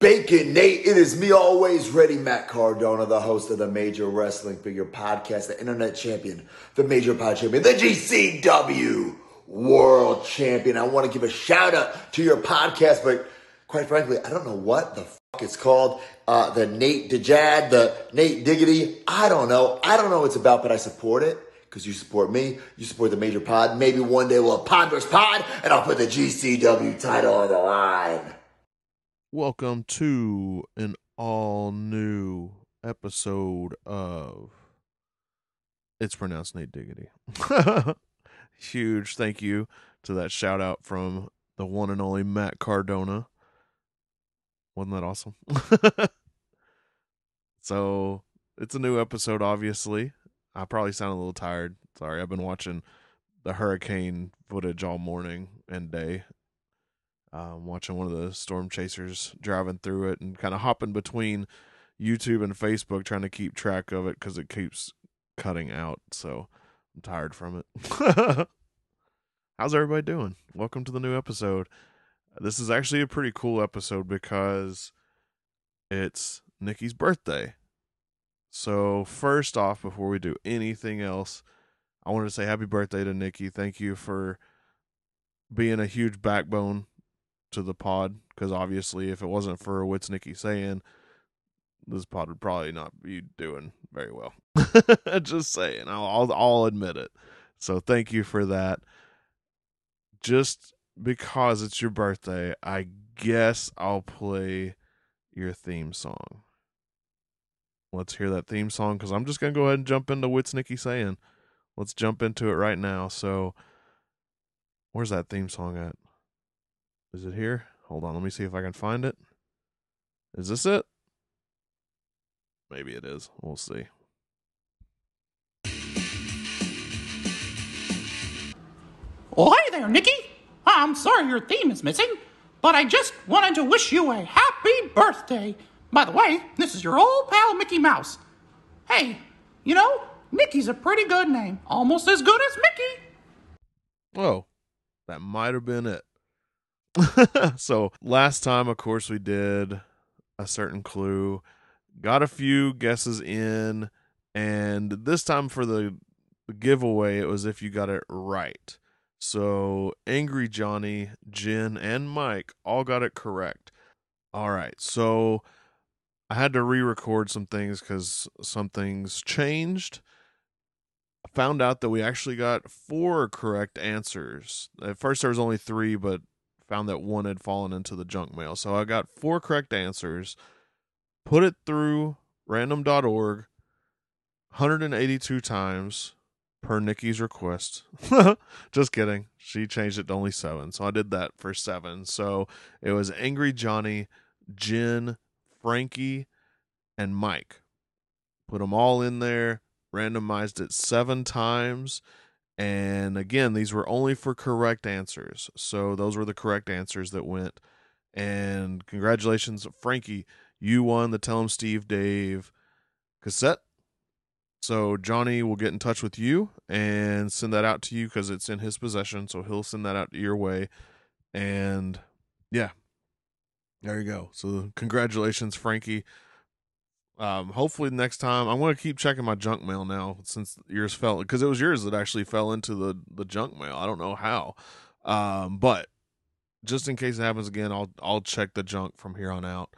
Bacon Nate, it is me always ready, Matt Cardona, the host of the Major Wrestling Figure Podcast, the internet champion, the Major Pod champion, the GCW World Champion. I want to give a shout out to your podcast, but quite frankly, I don't know what the fuck it's called. Uh, the Nate Dejad, the Nate Diggity. I don't know. I don't know what it's about, but I support it because you support me, you support the major pod. Maybe one day we'll have Pod. Pod, and I'll put the GCW title on the line. Welcome to an all new episode of It's Pronounced Nate Diggity. Huge thank you to that shout out from the one and only Matt Cardona. Wasn't that awesome? so it's a new episode, obviously. I probably sound a little tired. Sorry, I've been watching the hurricane footage all morning and day. Um, watching one of the storm chasers driving through it and kind of hopping between YouTube and Facebook trying to keep track of it because it keeps cutting out. So I'm tired from it. How's everybody doing? Welcome to the new episode. This is actually a pretty cool episode because it's Nikki's birthday. So, first off, before we do anything else, I wanted to say happy birthday to Nikki. Thank you for being a huge backbone to the pod. Because obviously, if it wasn't for what's Nikki saying, this pod would probably not be doing very well. Just saying, I'll, I'll I'll admit it. So, thank you for that. Just because it's your birthday, I guess I'll play your theme song let's hear that theme song because I'm just gonna go ahead and jump into what's Nikki saying. Let's jump into it right now. So, where's that theme song at? Is it here? Hold on, let me see if I can find it. Is this it? Maybe it is. We'll see. Oh, well, hey there, Nikki. I'm sorry your theme is missing, but I just wanted to wish you a happy birthday. By the way, this is your old pal Mickey Mouse. Hey, you know, Mickey's a pretty good name. Almost as good as Mickey. Oh, that might have been it. so, last time, of course, we did a certain clue, got a few guesses in, and this time for the giveaway, it was if you got it right. So, Angry Johnny, Jen, and Mike all got it correct. All right, so I had to re-record some things because some things changed. Found out that we actually got four correct answers. At first there was only three, but found that one had fallen into the junk mail. So I got four correct answers. Put it through random.org 182 times per Nikki's request. Just kidding. She changed it to only seven. So I did that for seven. So it was Angry Johnny, Jen, Frankie, and Mike. Put them all in there, randomized it seven times. And again, these were only for correct answers. So those were the correct answers that went. And congratulations, Frankie. You won the Tell 'em Steve Dave cassette. So Johnny will get in touch with you and send that out to you because it's in his possession. So he'll send that out your way. And yeah, there you go. So congratulations, Frankie. Um, hopefully next time I'm to keep checking my junk mail now since yours fell because it was yours that actually fell into the the junk mail. I don't know how, um, but just in case it happens again, I'll I'll check the junk from here on out.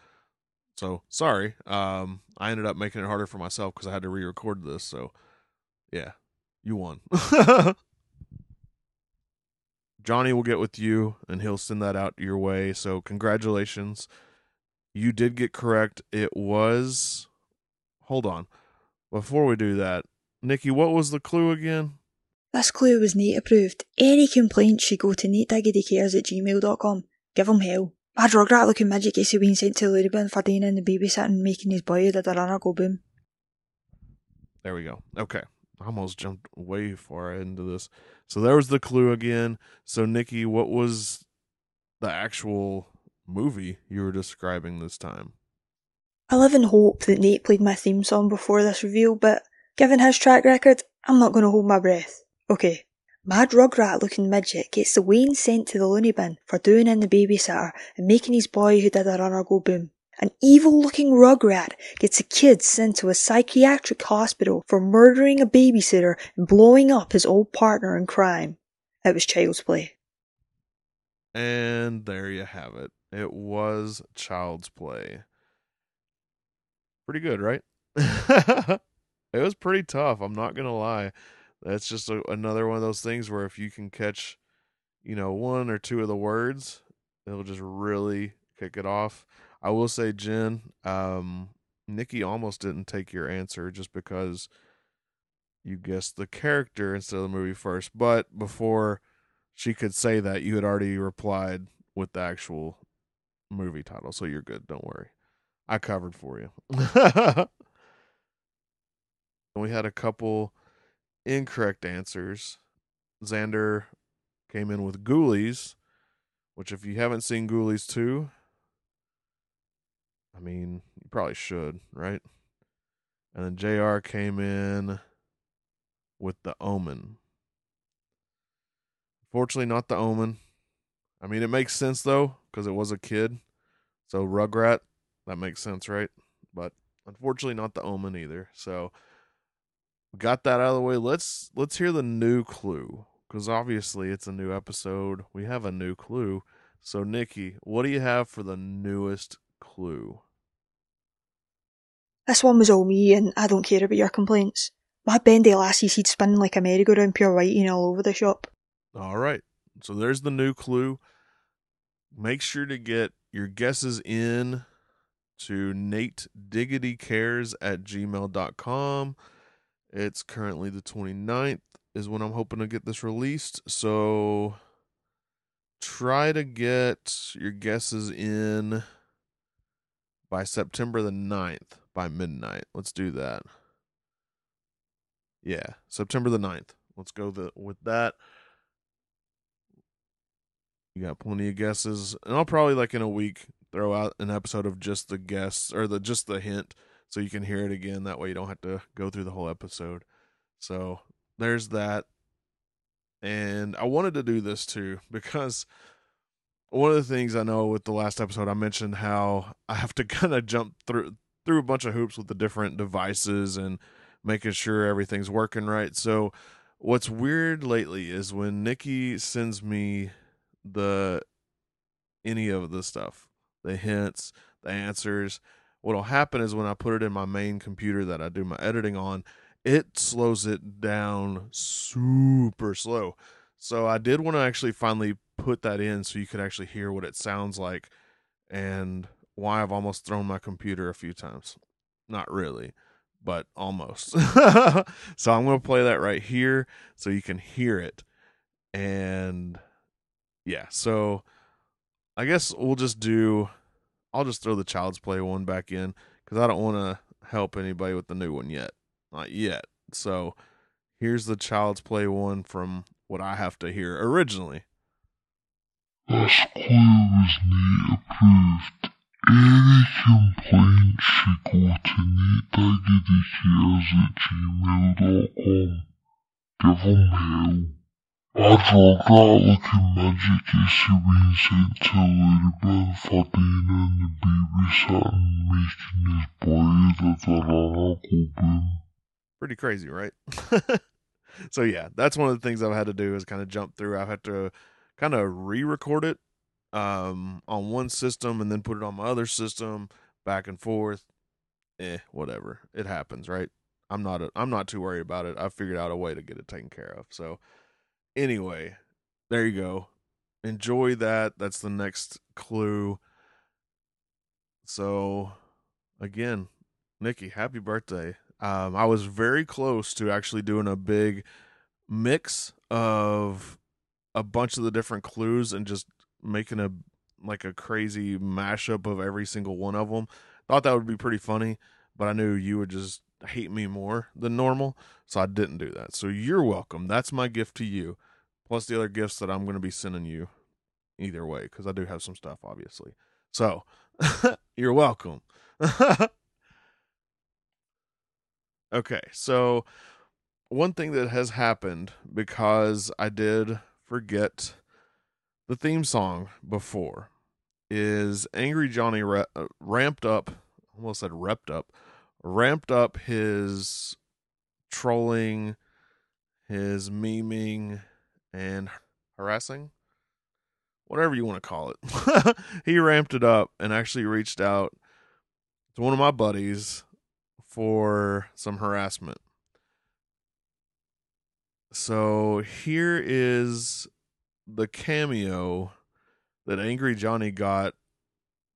So sorry, um, I ended up making it harder for myself because I had to re-record this. So yeah, you won. Johnny will get with you and he'll send that out your way. So congratulations. You did get correct. It was hold on. Before we do that, Nikki, what was the clue again? This clue was Nate approved. Any complaints should go to natediggitycares at gmail.com. Give him hell. Bad rugrat looking midget gets being sent to the loony bin for Dana and the babysitting making his boy did a runner go boom. There we go. Okay. I almost jumped way far into this. So there was the clue again. So Nikki, what was the actual movie you were describing this time? I live in hope that Nate played my theme song before this reveal, but given his track record, I'm not going to hold my breath. Okay. Mad rugrat looking midget gets the Wayne sent to the loony bin for doing in the babysitter and making his boy who did a runner go boom. An evil looking rugrat gets a kid sent to a psychiatric hospital for murdering a babysitter and blowing up his old partner in crime. It was child's play. And there you have it. It was Child's Play. Pretty good, right? it was pretty tough. I'm not to lie. That's just a, another one of those things where if you can catch, you know, one or two of the words, it'll just really kick it off. I will say, Jen, um, Nikki almost didn't take your answer just because you guessed the character instead of the movie first. But before she could say that, you had already replied with the actual movie title. So you're good. Don't worry. I covered for you. and we had a couple incorrect answers. Xander came in with Ghoulies, which if you haven't seen Ghoulies 2, I mean, you probably should, right? And then JR came in with The Omen. Fortunately, not The Omen. I mean, it makes sense though, because it was a kid. So Rugrat, that makes sense, right? But unfortunately, not The Omen either. So got that out of the way. Let's let's hear the new clue because obviously it's a new episode. We have a new clue. So Nikki, what do you have for the newest clue? This one was all me, and I don't care about your complaints. My bendy lassie's he'd spinning like a merry-go-round pure whiting all over the shop. All right. So there's the new clue. Make sure to get your guesses in to Nate at gmail.com. It's currently the 29th, is when I'm hoping to get this released. So try to get your guesses in by September the 9th by midnight. Let's do that. Yeah, September the 9th. Let's go the, with that. You got plenty of guesses, and I'll probably like in a week throw out an episode of just the guests or the just the hint, so you can hear it again. That way you don't have to go through the whole episode. So there's that. And I wanted to do this too because one of the things I know with the last episode I mentioned how I have to kind of jump through through a bunch of hoops with the different devices and making sure everything's working right. So what's weird lately is when Nikki sends me the any of the stuff, the hints, the answers, what'll happen is when I put it in my main computer that I do my editing on, it slows it down super slow. So I did want to actually finally put that in so you could actually hear what it sounds like and why I've almost thrown my computer a few times. Not really, but almost. so I'm going to play that right here so you can hear it. And yeah, so I guess we'll just do I'll just throw the child's play one back in cuz I don't want to help anybody with the new one yet. Not yet. So here's the child's play one from what I have to hear originally. Is NEAT approved. Any complaints should go to neatdiggitycares at gmail.com. Give them hell. Looking magic and making his boy. Pretty crazy, right? so yeah, that's one of the things I've had to do is kind of jump through. I've had to kind of re-record it um, on one system and then put it on my other system, back and forth. Eh, whatever. It happens, right? I'm not a, I'm not too worried about it. I figured out a way to get it taken care of. So anyway, there you go. Enjoy that. That's the next clue. So again, Nikki, happy birthday. Um, I was very close to actually doing a big mix of a bunch of the different clues and just making a like a crazy mashup of every single one of them. Thought that would be pretty funny, but I knew you would just hate me more than normal, so I didn't do that. So you're welcome. That's my gift to you, plus the other gifts that I'm going to be sending you either way because I do have some stuff, obviously. So you're welcome. okay, so one thing that has happened because I did forget the theme song before is Angry Johnny uh, ramped up, almost said repped up, ramped up his trolling, his memeing, and harassing, whatever you want to call it. he ramped it up and actually reached out to one of my buddies for some harassment. So here is the cameo that Angry Johnny got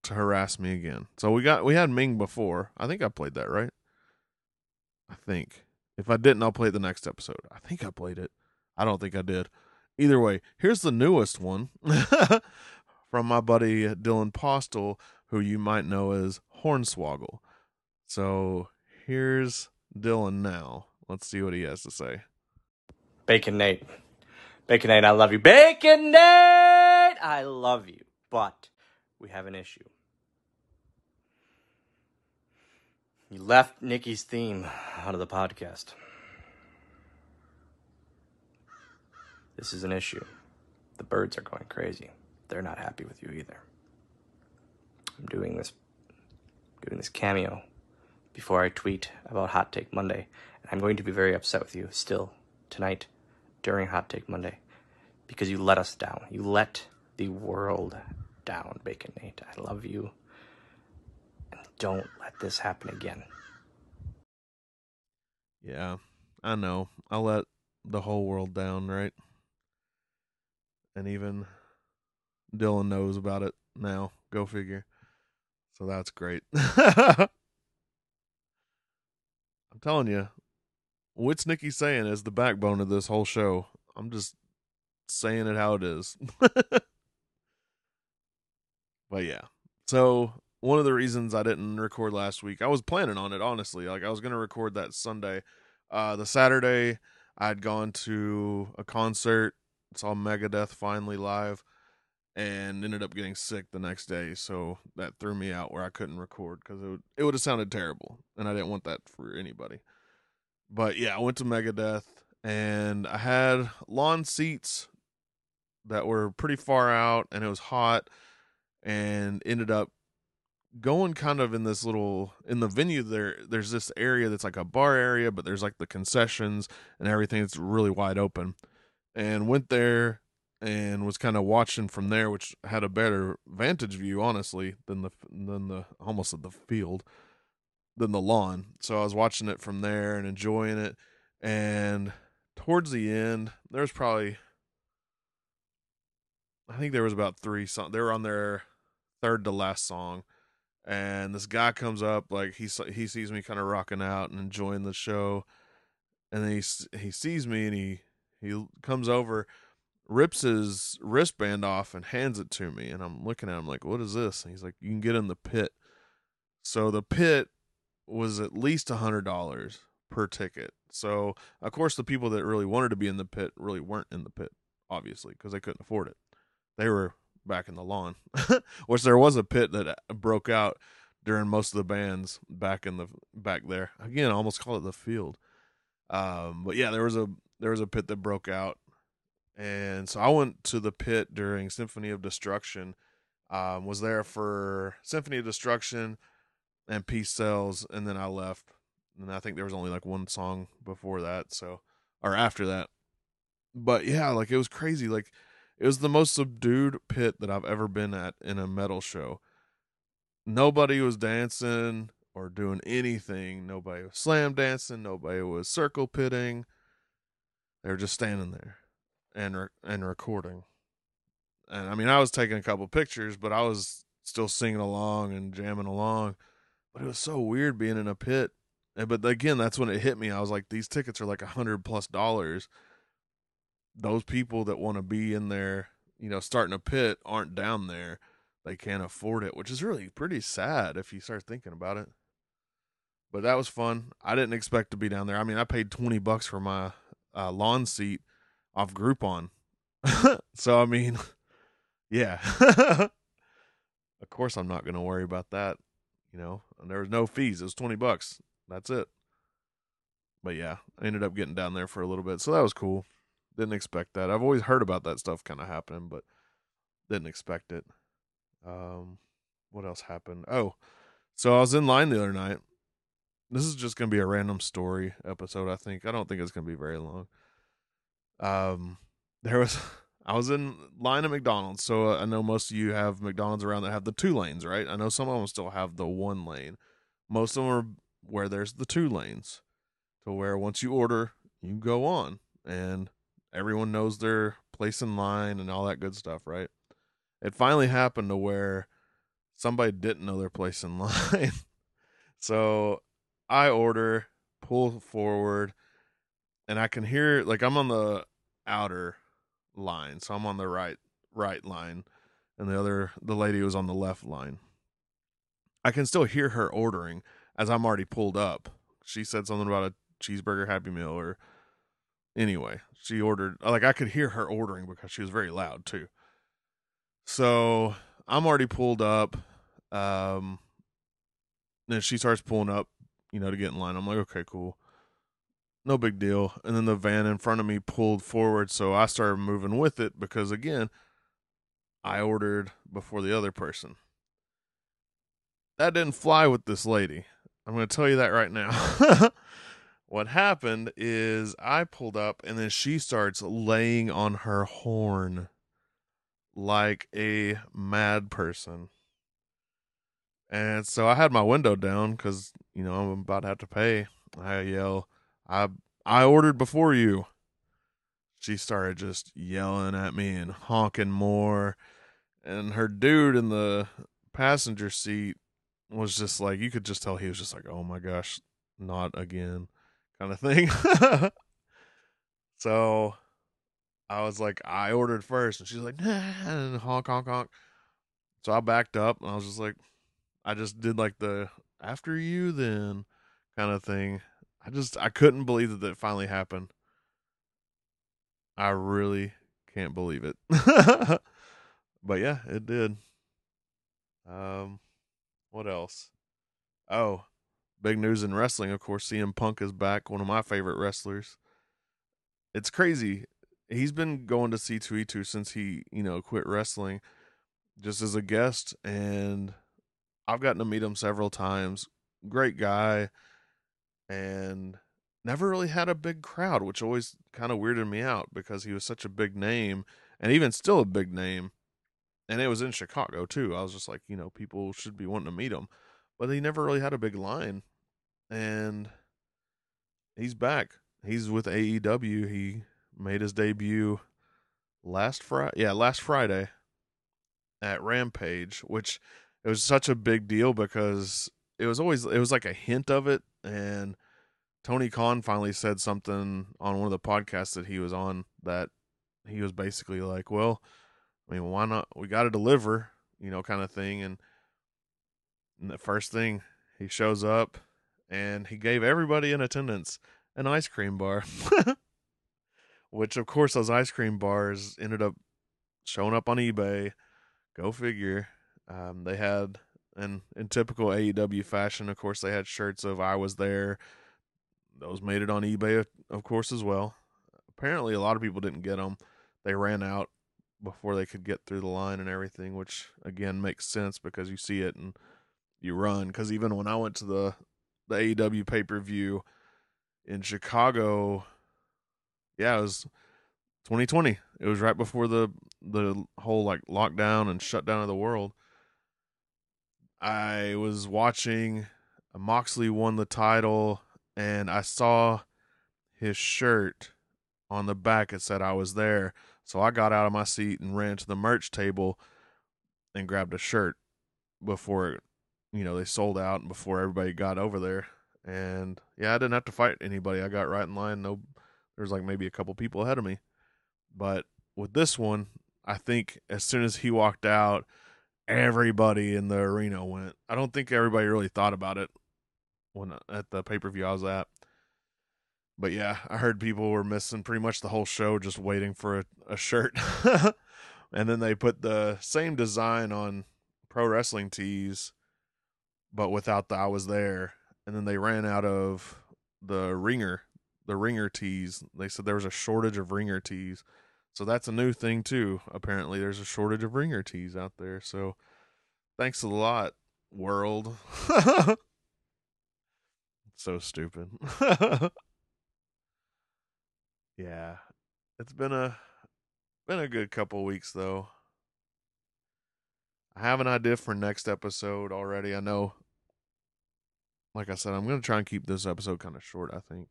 to harass me again. So we got we had Ming before. I think I played that, right? I think. If I didn't, I'll play it the next episode. I think I played it. I don't think I did. Either way, here's the newest one from my buddy Dylan Postl, who you might know as Hornswoggle. So here's Dylan now. Let's see what he has to say. Bacon Nate. Bacon Nate, I love you. Bacon Nate! I love you. But we have an issue. You left Nikki's theme out of the podcast. This is an issue. The birds are going crazy. They're not happy with you either. I'm doing this doing this cameo before I tweet about Hot Take Monday, and I'm going to be very upset with you still tonight during Hot Take Monday because you let us down. You let the world down, Bacon Nate. I love you. Don't let this happen again. Yeah, I know. I let the whole world down, right? And even Dylan knows about it now. Go figure. So that's great. I'm telling you, what's Nikki saying is the backbone of this whole show. I'm just saying it how it is. but yeah. So one of the reasons I didn't record last week, I was planning on it honestly. Like I was gonna record that Sunday. Uh the Saturday I'd gone to a concert, saw Megadeth finally live, and ended up getting sick the next day. So that threw me out where I couldn't record because it would it would have sounded terrible, and I didn't want that for anybody. But yeah, I went to Megadeth, and I had lawn seats that were pretty far out, and it was hot, and ended up going kind of in this little in the venue there there's this area that's like a bar area but there's like the concessions and everything it's really wide open. And went there and was kind of watching from there which had a better vantage view honestly than the than the almost of the field than the lawn. So i was watching it from there and enjoying it. And towards the end there was probably i think there was about three songs they were on their third to last song and this guy comes up like he he sees me kind of rocking out and enjoying the show and then he he sees me and he he comes over rips his wristband off and hands it to me and i'm looking at him like what is this? And he's like you can get in the pit. So the pit was at least a hundred dollars per ticket. So of course the people that really wanted to be in the pit really weren't in the pit obviously because they couldn't afford it. They were back in the lawn which there was a pit that uh, broke out during most of the bands back in the back there again I almost call it the field um but yeah there was a there was a pit that broke out and so I went to the pit during Symphony of Destruction. Um, was there for Symphony of Destruction and Peace Sells, and then I left. And I think there was only like one song before that, so or after that. But yeah, like it was crazy. Like it was the most subdued pit that I've ever been at in a metal show. Nobody was dancing or doing anything. Nobody was slam dancing. Nobody was circle pitting. They were just standing there and re- and recording. And I mean, I was taking a couple pictures, but I was still singing along and jamming along. But it was so weird being in a pit. But again, that's when it hit me. I was like, these tickets are like a hundred plus dollars. Those people that want to be in there, you know, starting a pit aren't down there. They can't afford it, which is really pretty sad if you start thinking about it. But that was fun. I didn't expect to be down there. I mean, I paid twenty bucks for my uh, lawn seat off Groupon. so I mean, yeah. of course I'm not going to worry about that, you know. And there was no fees. It was 20 bucks. That's it. But yeah, I ended up getting down there for a little bit. So that was cool. Didn't expect that. I've always heard about that stuff kind of happening, but didn't expect it. Um, what else happened? Oh, so I was in line the other night. This is just gonna be a random story episode. I think I don't think it's gonna be very long. Um, there was I was in line at McDonald's, so uh, I know most of you have McDonald's around that have the two lanes, right? I know some of them still have the one lane. Most of them are where there's the two lanes, to where once you order, you go on, and everyone knows their place in line and all that good stuff, right? It finally happened to where somebody didn't know their place in line. so I order, pull forward, and I can hear like I'm on the outer line, so I'm on the right right line, and the other the lady was on the left line. I can still hear her ordering as I'm already pulled up. She said something about a cheeseburger happy meal or anyway, she ordered like I could hear her ordering because she was very loud too. So I'm already pulled up. Um then she starts pulling up, you know, to get in line. I'm like, okay, cool. No big deal. And then the van in front of me pulled forward, so I started moving with it because again, I ordered before the other person. That didn't fly with this lady. I'm going to tell you that right now. what happened is I pulled up and then she starts laying on her horn like a mad person. And so I had my window down because, you know, I'm about to have to pay. I yell, I I ordered before you. She started just yelling at me and honking more. And her dude in the passenger seat was just like you could just tell he was just like, Oh my gosh, not again kind of thing. so I was like, I ordered first, and she's like, nah, and honk, honk, honk. So I backed up, and I was just like, I just did like the after you then kind of thing. I just I couldn't believe that that finally happened. I really can't believe it. but yeah, it did. Um, what else? Oh, big news in wrestling, of course. CM Punk is back, one of my favorite wrestlers. It's crazy. He's been going to C2E2 since he, you know, quit wrestling just as a guest. And I've gotten to meet him several times. Great guy. And never really had a big crowd, which always kind of weirded me out because he was such a big name and even still a big name. And it was in Chicago too. I was just like, you know, people should be wanting to meet him but he never really had a big line. And he's back. He's with AEW. He made his debut last Friday. Yeah, last Friday at Rampage, which it was such a big deal because it was always it was like a hint of it and Tony Khan finally said something on one of the podcasts that he was on that he was basically like, "Well, I mean, why not? We got to deliver, you know, kind of thing." And and the first thing he shows up and he gave everybody in attendance an ice cream bar. Which of course those ice cream bars ended up showing up on eBay. Go figure. Um, they had and in typical AEW fashion, of course, they had shirts of I was there. Those made it on eBay, of course, as well. Apparently, a lot of people didn't get them. They ran out before they could get through the line and everything, which again makes sense because you see it and you run. Because even when I went to the the AEW pay per view in Chicago, yeah, it was 2020. It was right before the the whole like lockdown and shutdown of the world. I was watching Moxley won the title and I saw his shirt on the back it said I was there. So I got out of my seat and ran to the merch table and grabbed a shirt before you know, they sold out before everybody got over there. And yeah, I didn't have to fight anybody. I got right in line. No, there's like maybe a couple people ahead of me. But with this one, I think as soon as he walked out, everybody in the arena went. I don't think everybody really thought about it when uh, at the pay per view I was at. But yeah, I heard people were missing pretty much the whole show just waiting for a, a shirt. and then they put the same design on pro wrestling tees but without the I was there. And then they ran out of the ringer, the ringer tees. They said there was a shortage of ringer tees. So that's a new thing too. Apparently there's a shortage of ringer tees out there. So Thanks a lot, world. so stupid. yeah. It's been a been a good couple weeks though. I have an idea for next episode already. I know like I said, I'm going to try and keep this episode kind of short, I think.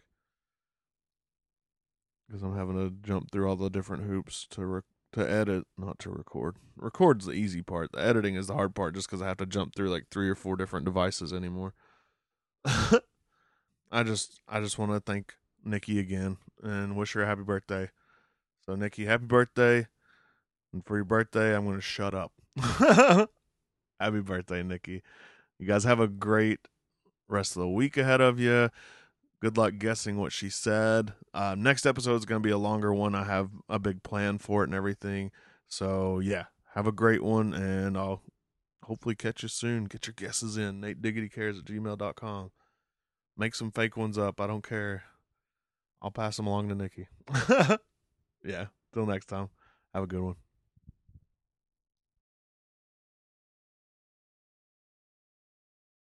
Because I'm having to jump through all the different hoops to re- to edit, not to record. Record's the easy part. The editing is the hard part just because I have to jump through like three or four different devices anymore. I just I just want to thank Nikki again and wish her a happy birthday. So Nikki, happy birthday. And for your birthday, I'm going to shut up. happy birthday, Nikki. You guys have a great rest of the week ahead of you. Good luck guessing what she said. Uh, next episode is going to be a longer one. I have a big plan for it and everything. So, yeah, have a great one, and I'll hopefully catch you soon. Get your guesses in. Nate Diggity Cares at gmail.com. Make some fake ones up. I don't care. I'll pass them along to Nikki. yeah, till next time. Have a good one.